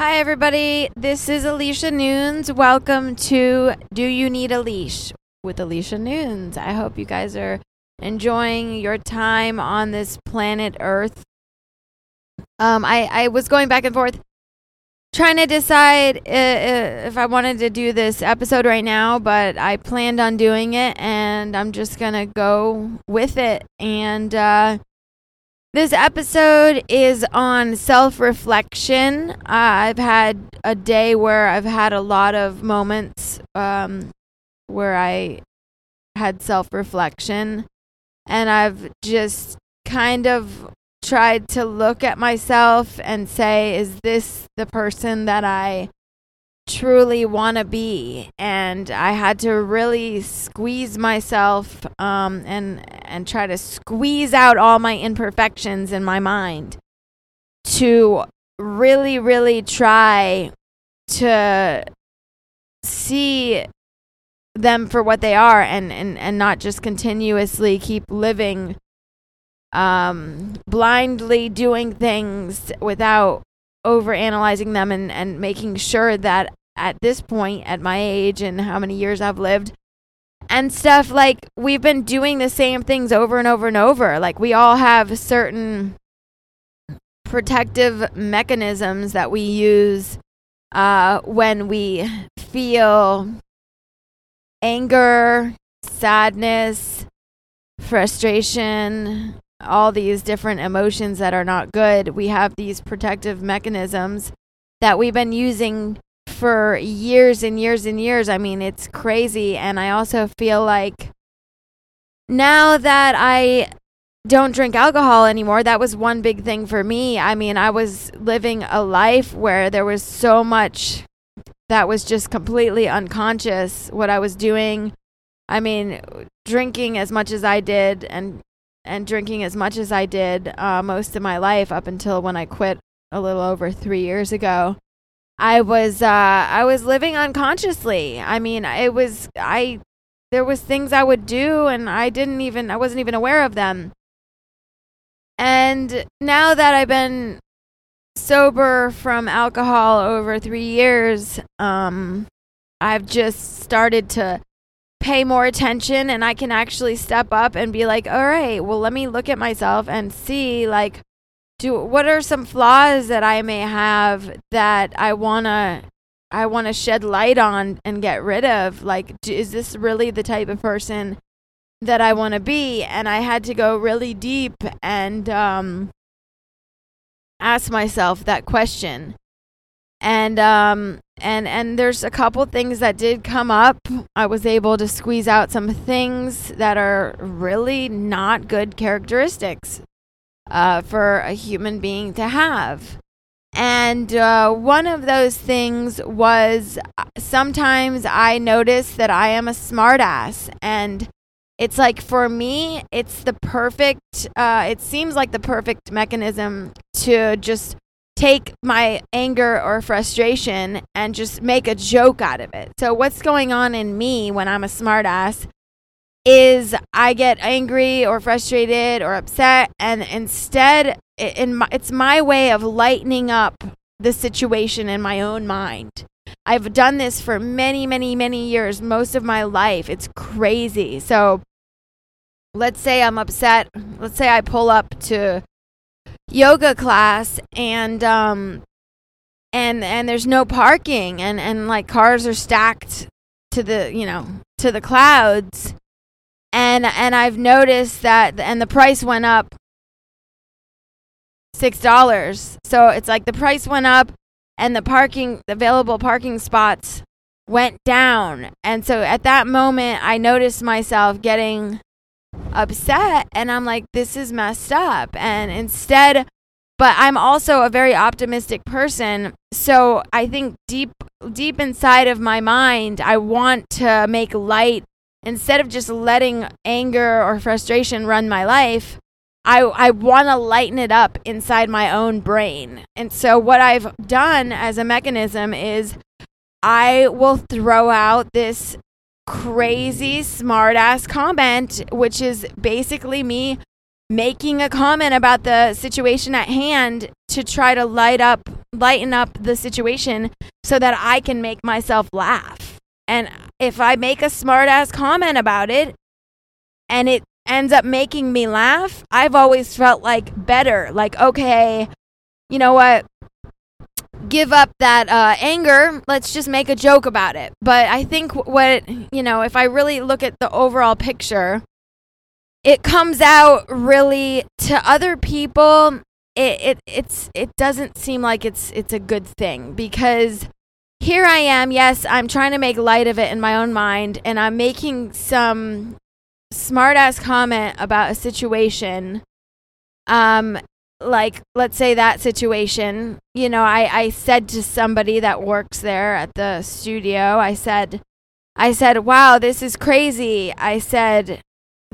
Hi, everybody. This is Alicia Noons. Welcome to Do You Need a Leash with Alicia Noons. I hope you guys are enjoying your time on this planet Earth. Um, I, I was going back and forth trying to decide if I wanted to do this episode right now, but I planned on doing it and I'm just going to go with it. And, uh, this episode is on self reflection. Uh, I've had a day where I've had a lot of moments um, where I had self reflection, and I've just kind of tried to look at myself and say, is this the person that I truly want to be and i had to really squeeze myself um, and and try to squeeze out all my imperfections in my mind to really really try to see them for what they are and and, and not just continuously keep living um, blindly doing things without over analyzing them and, and making sure that at this point, at my age and how many years I've lived, and stuff like we've been doing the same things over and over and over. Like we all have certain protective mechanisms that we use uh, when we feel anger, sadness, frustration, all these different emotions that are not good, we have these protective mechanisms that we've been using for years and years and years. I mean, it's crazy. And I also feel like now that I don't drink alcohol anymore, that was one big thing for me. I mean, I was living a life where there was so much that was just completely unconscious what I was doing. I mean, drinking as much as I did and and drinking as much as I did uh, most of my life up until when I quit a little over three years ago. I was uh, I was living unconsciously. I mean, it was I there was things I would do and I didn't even I wasn't even aware of them. And now that I've been sober from alcohol over 3 years, um I've just started to pay more attention and I can actually step up and be like, all right, well, let me look at myself and see, like, do what are some flaws that I may have that I want to I want to shed light on and get rid of? Like do, is this really the type of person that I want to be? And I had to go really deep and um ask myself that question. And um and and there's a couple things that did come up. I was able to squeeze out some things that are really not good characteristics uh, for a human being to have. And uh, one of those things was uh, sometimes i notice that i am a smartass and it's like for me it's the perfect uh, it seems like the perfect mechanism to just take my anger or frustration and just make a joke out of it. So what's going on in me when I'm a smartass is I get angry or frustrated or upset and instead in my, it's my way of lightening up the situation in my own mind. I've done this for many, many, many years, most of my life. It's crazy. So let's say I'm upset. Let's say I pull up to yoga class and um and and there's no parking and and like cars are stacked to the you know to the clouds. And and I've noticed that and the price went up six dollars. So it's like the price went up and the parking available parking spots went down. And so at that moment I noticed myself getting upset and I'm like this is messed up and instead but I'm also a very optimistic person so I think deep deep inside of my mind I want to make light instead of just letting anger or frustration run my life I, I want to lighten it up inside my own brain. And so, what I've done as a mechanism is I will throw out this crazy smartass comment, which is basically me making a comment about the situation at hand to try to light up lighten up the situation so that I can make myself laugh. And if I make a smart ass comment about it and it ends up making me laugh, I've always felt like better. Like, okay, you know what? Give up that uh, anger. Let's just make a joke about it. But I think what, you know, if I really look at the overall picture, it comes out really to other people. It, it it's it doesn't seem like it's it's a good thing because here I am. Yes, I'm trying to make light of it in my own mind, and I'm making some smart ass comment about a situation. Um, like let's say that situation. You know, I I said to somebody that works there at the studio. I said, I said, "Wow, this is crazy." I said,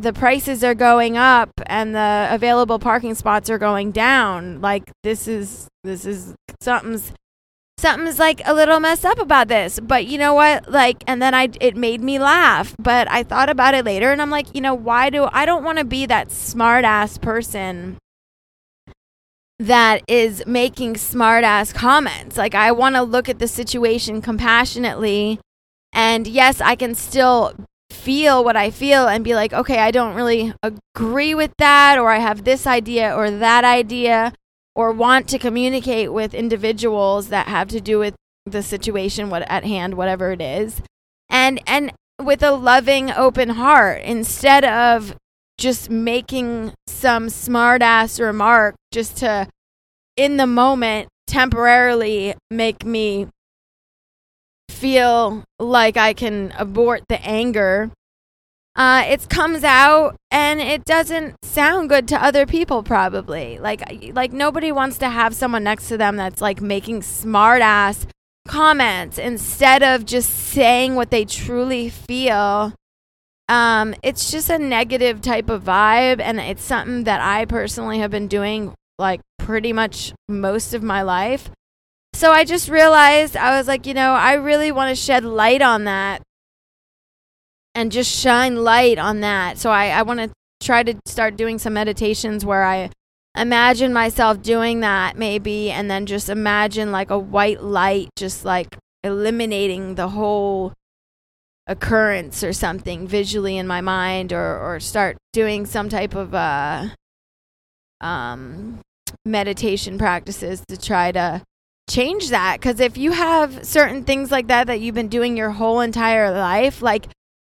the prices are going up and the available parking spots are going down like this is this is something's something's like a little messed up about this but you know what like and then i it made me laugh but i thought about it later and i'm like you know why do i don't want to be that smart ass person that is making smart ass comments. Like i want to look at the situation compassionately and yes i can still feel what I feel and be like, okay, I don't really agree with that, or I have this idea or that idea, or want to communicate with individuals that have to do with the situation what at hand, whatever it is, and and with a loving, open heart instead of just making some smart ass remark just to in the moment temporarily make me feel like I can abort the anger, uh, it comes out and it doesn't sound good to other people. Probably like like nobody wants to have someone next to them that's like making smart ass comments instead of just saying what they truly feel. Um, it's just a negative type of vibe, and it's something that I personally have been doing like pretty much most of my life. So I just realized I was like, you know, I really want to shed light on that and just shine light on that. So I, I want to try to start doing some meditations where I imagine myself doing that maybe and then just imagine like a white light just like eliminating the whole occurrence or something visually in my mind or or start doing some type of uh um meditation practices to try to change that. Because if you have certain things like that that you've been doing your whole entire life like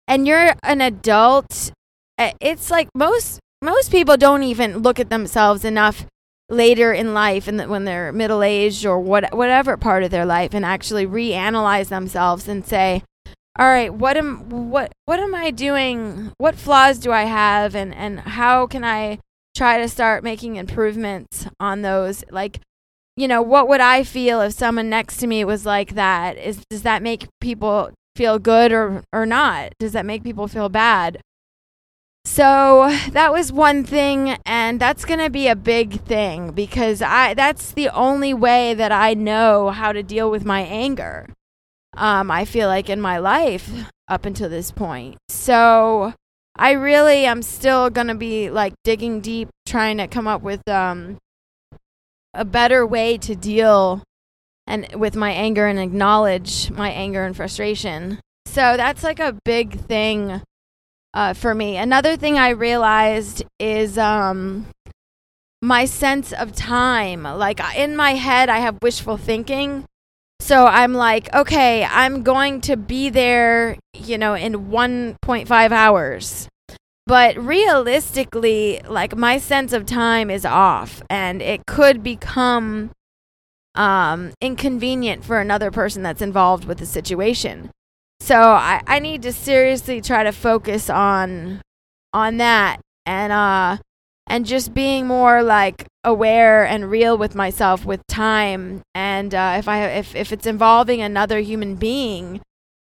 and you're an adult eh, it's like most most people don't even look at themselves enough later in life and when they're middle aged or what whatever part of their life and actually reanalyze themselves and say all right what am what what am i doing what flaws do i have and and how can i try to start making improvements on those like you know, what would I feel if someone next to me was like that? Is does that make people feel good or or not? Does that make people feel bad? So that was one thing and that's going to be a big thing because I that's the only way that I know how to deal with my anger. Um I feel like in my life up until this point. So I really am still going to be like digging deep trying to come up with um a better way to deal and with my anger and acknowledge my anger and frustration. So that's like a big thing uh, for me. Another thing I realized is um, my sense of time. Like in my head, I have wishful thinking. So I'm like, okay, I'm going to be there, you know, in 1.5 hours. But realistically, like my sense of time is off and it could become um, inconvenient for another person that's involved with the situation. So I, I need to seriously try to focus on on that and uh and just being more like aware and real with myself with time. And uh, if I if if it's involving another human being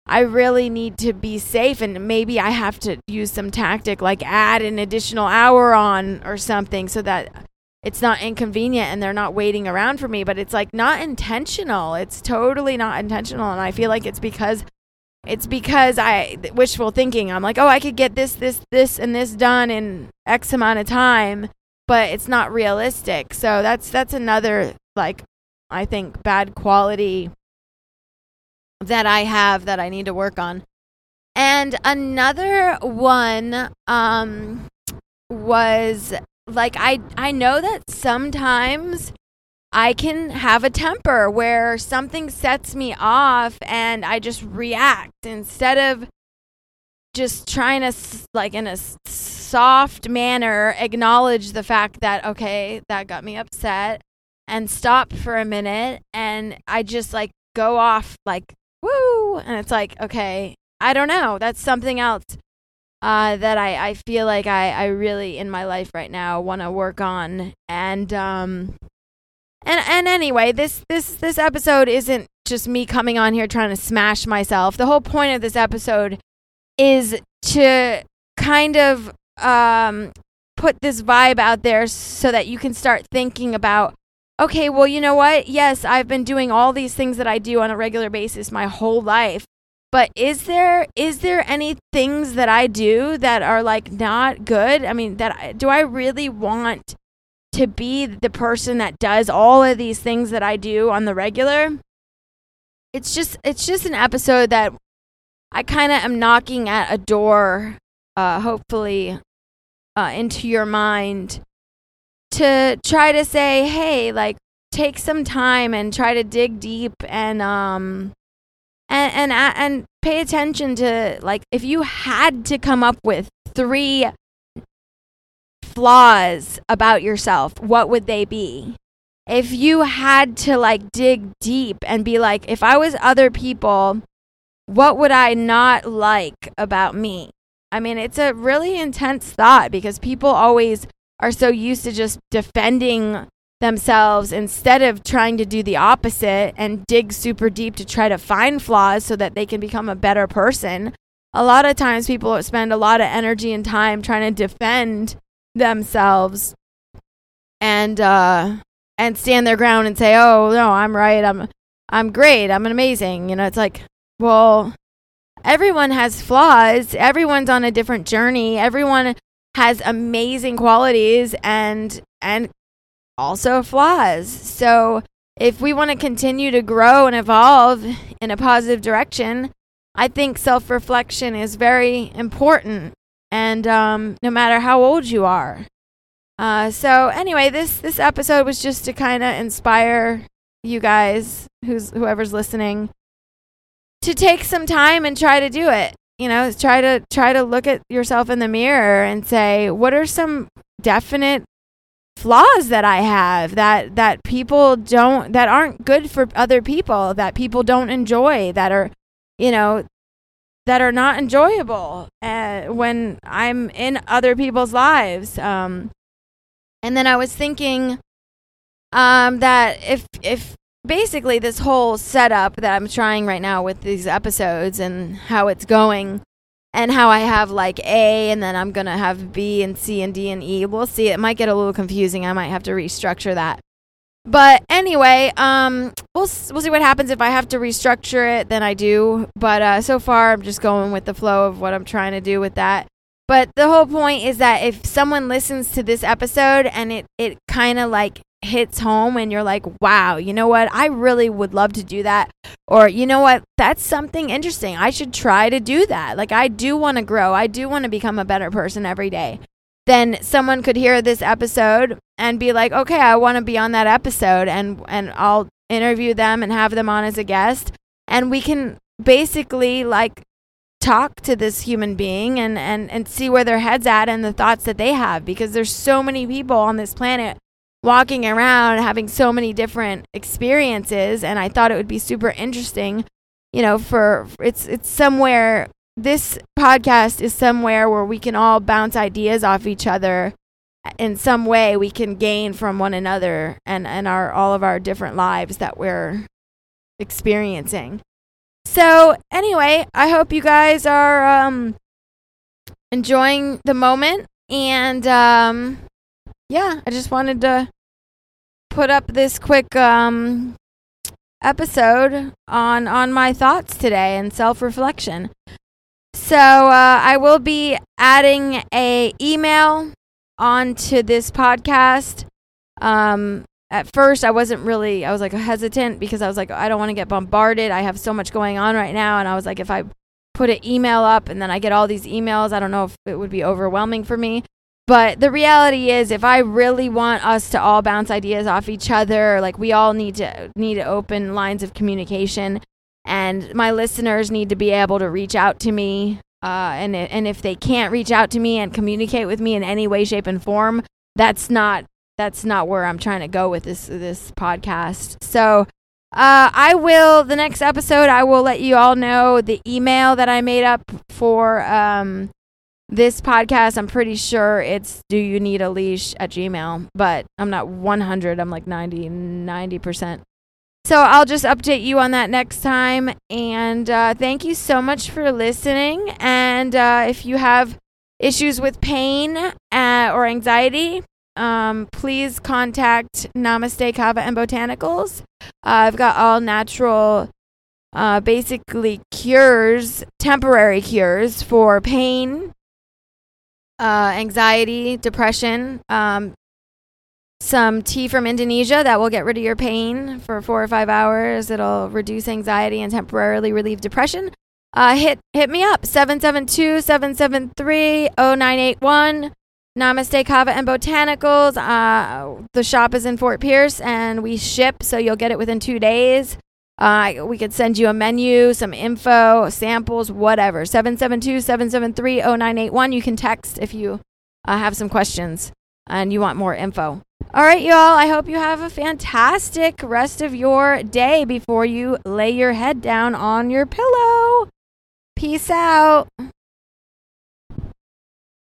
I really need to be safe and maybe I have to use some tactic like add an additional hour on or something so that it's not inconvenient and they're not waiting around for me. But it's like not intentional. It's totally not intentional and I feel like it's because it's because I wishful thinking I'm like oh I could get this this this and this done in x amount of time but it's not realistic. So that's that's another like I think bad quality that I have that I need to work on. And another one um was like I I know that sometimes I can have a temper where something sets me off and I just react instead of just trying to like in a soft manner acknowledge the fact that okay that got me upset and stop for a minute and I just like go off like woo and it's like okay I don't know that's something else uh, that I, I feel like I, I really in my life right now want to work on and um and and anyway this this this episode isn't just me coming on here trying to smash myself the whole point of this episode is to kind of um, put this vibe out there so that you can start thinking about okay, well, you know what? Yes, I've been doing all these things that I do on a regular basis my whole life. But is there is there any things that I do that are like not good? I mean, that do I really want to be the person that does all of these things that I do on the regular? It's just it's just an episode that I kind of am knocking at a door, uh, hopefully, uh, into your mind to try to say, hey, like, take some time and try to dig deep and um and and and pay attention to like if you had to come up with three flaws about yourself, what would they be? If you had to like dig deep and be like, if I was other people, what would I not like about me? I mean, it's a really intense thought because people always are so used to just defending themselves instead of trying to do the opposite and dig super deep to try to find flaws so that they can become a better person. A lot of times people spend a lot of energy and time trying to defend themselves and uh and stand their ground and say, "Oh, no, I'm right. I'm I'm great. I'm amazing." You know, it's like well, everyone has flaws. Everyone's on a different journey. Everyone has amazing qualities and and also flaws. So, if we want to continue to grow and evolve in a positive direction, I think self-reflection is very important and um, no matter how old you are. Uh, so anyway, this this episode was just to kind of inspire you guys, who's whoever's listening, to take some time and try to do it. You know, try to try to look at yourself in the mirror and say, what are some definite flaws that I have that that people don't that aren't good for other people, that people don't enjoy, that are, you know, that are not enjoyable uh, when I'm in other people's lives. Um, and then I was thinking um, that if if basically this whole setup that I'm trying right now with these episodes and how it's going and how I have like A and then I'm going to have B and C and D and E. We'll see. It might get a little confusing. I might have to restructure that. But anyway, um, we'll we'll see what happens if I have to restructure it. Then I do. But uh, so far, I'm just going with the flow of what I'm trying to do with that. But the whole point is that if someone listens to this episode and it it kind of like hits home and you're like, wow, you know what? I really would love to do that. Or, you know what? That's something interesting. I should try to do that. Like, I do want to grow. I do want to become a better person every day. Then someone could hear this episode and be like, okay, I want to be on that episode and, and I'll interview them and have them on as a guest. And we can basically like talk to this human being and, and, and see where their head's at and the thoughts that they have because there's so many people on this planet walking around having so many different experiences and I thought it would be super interesting, you know, for it's it's somewhere this podcast is somewhere where we can all bounce ideas off each other in some way we can gain from one another and and our all of our different lives that we're experiencing. So, anyway, I hope you guys are um enjoying the moment and um yeah, I just wanted to put up this quick um, episode on on my thoughts today and self reflection. So uh, I will be adding a email onto this podcast. Um, at first, I wasn't really, I was like hesitant because I was like, I don't want to get bombarded. I have so much going on right now. And I was like, if I put an email up and then I get all these emails, I don't know if it would be overwhelming for me. But the reality is, if I really want us to all bounce ideas off each other, like we all need to need to open lines of communication, and my listeners need to be able to reach out to me. Uh, and and if they can't reach out to me and communicate with me in any way, shape, and form, that's not that's not where I'm trying to go with this this podcast. So uh, I will the next episode. I will let you all know the email that I made up for um, this podcast. I'm pretty sure it's do you need a leash at Gmail, but I'm not 100. I'm like 90 90 percent. So I'll just update you on that next time. And uh, thank you so much for listening. And uh, if you have issues with pain uh, or anxiety, um, please contact Namaste Kava and Botanicals. Uh, I've got all natural, uh, basically cures, temporary cures for pain, uh, anxiety, depression. Um, some tea from Indonesia that will get rid of your pain for four or five hours. It'll reduce anxiety and temporarily relieve depression. Uh, hit hit me up 772-773-0981 Namaste Kava and Botanicals. Uh, the shop is in Fort Pierce and we ship, so you'll get it within two days. Uh, we could send you a menu, some info, samples, whatever. 772 773 0981. You can text if you uh, have some questions and you want more info. All right, y'all. I hope you have a fantastic rest of your day before you lay your head down on your pillow. Peace out.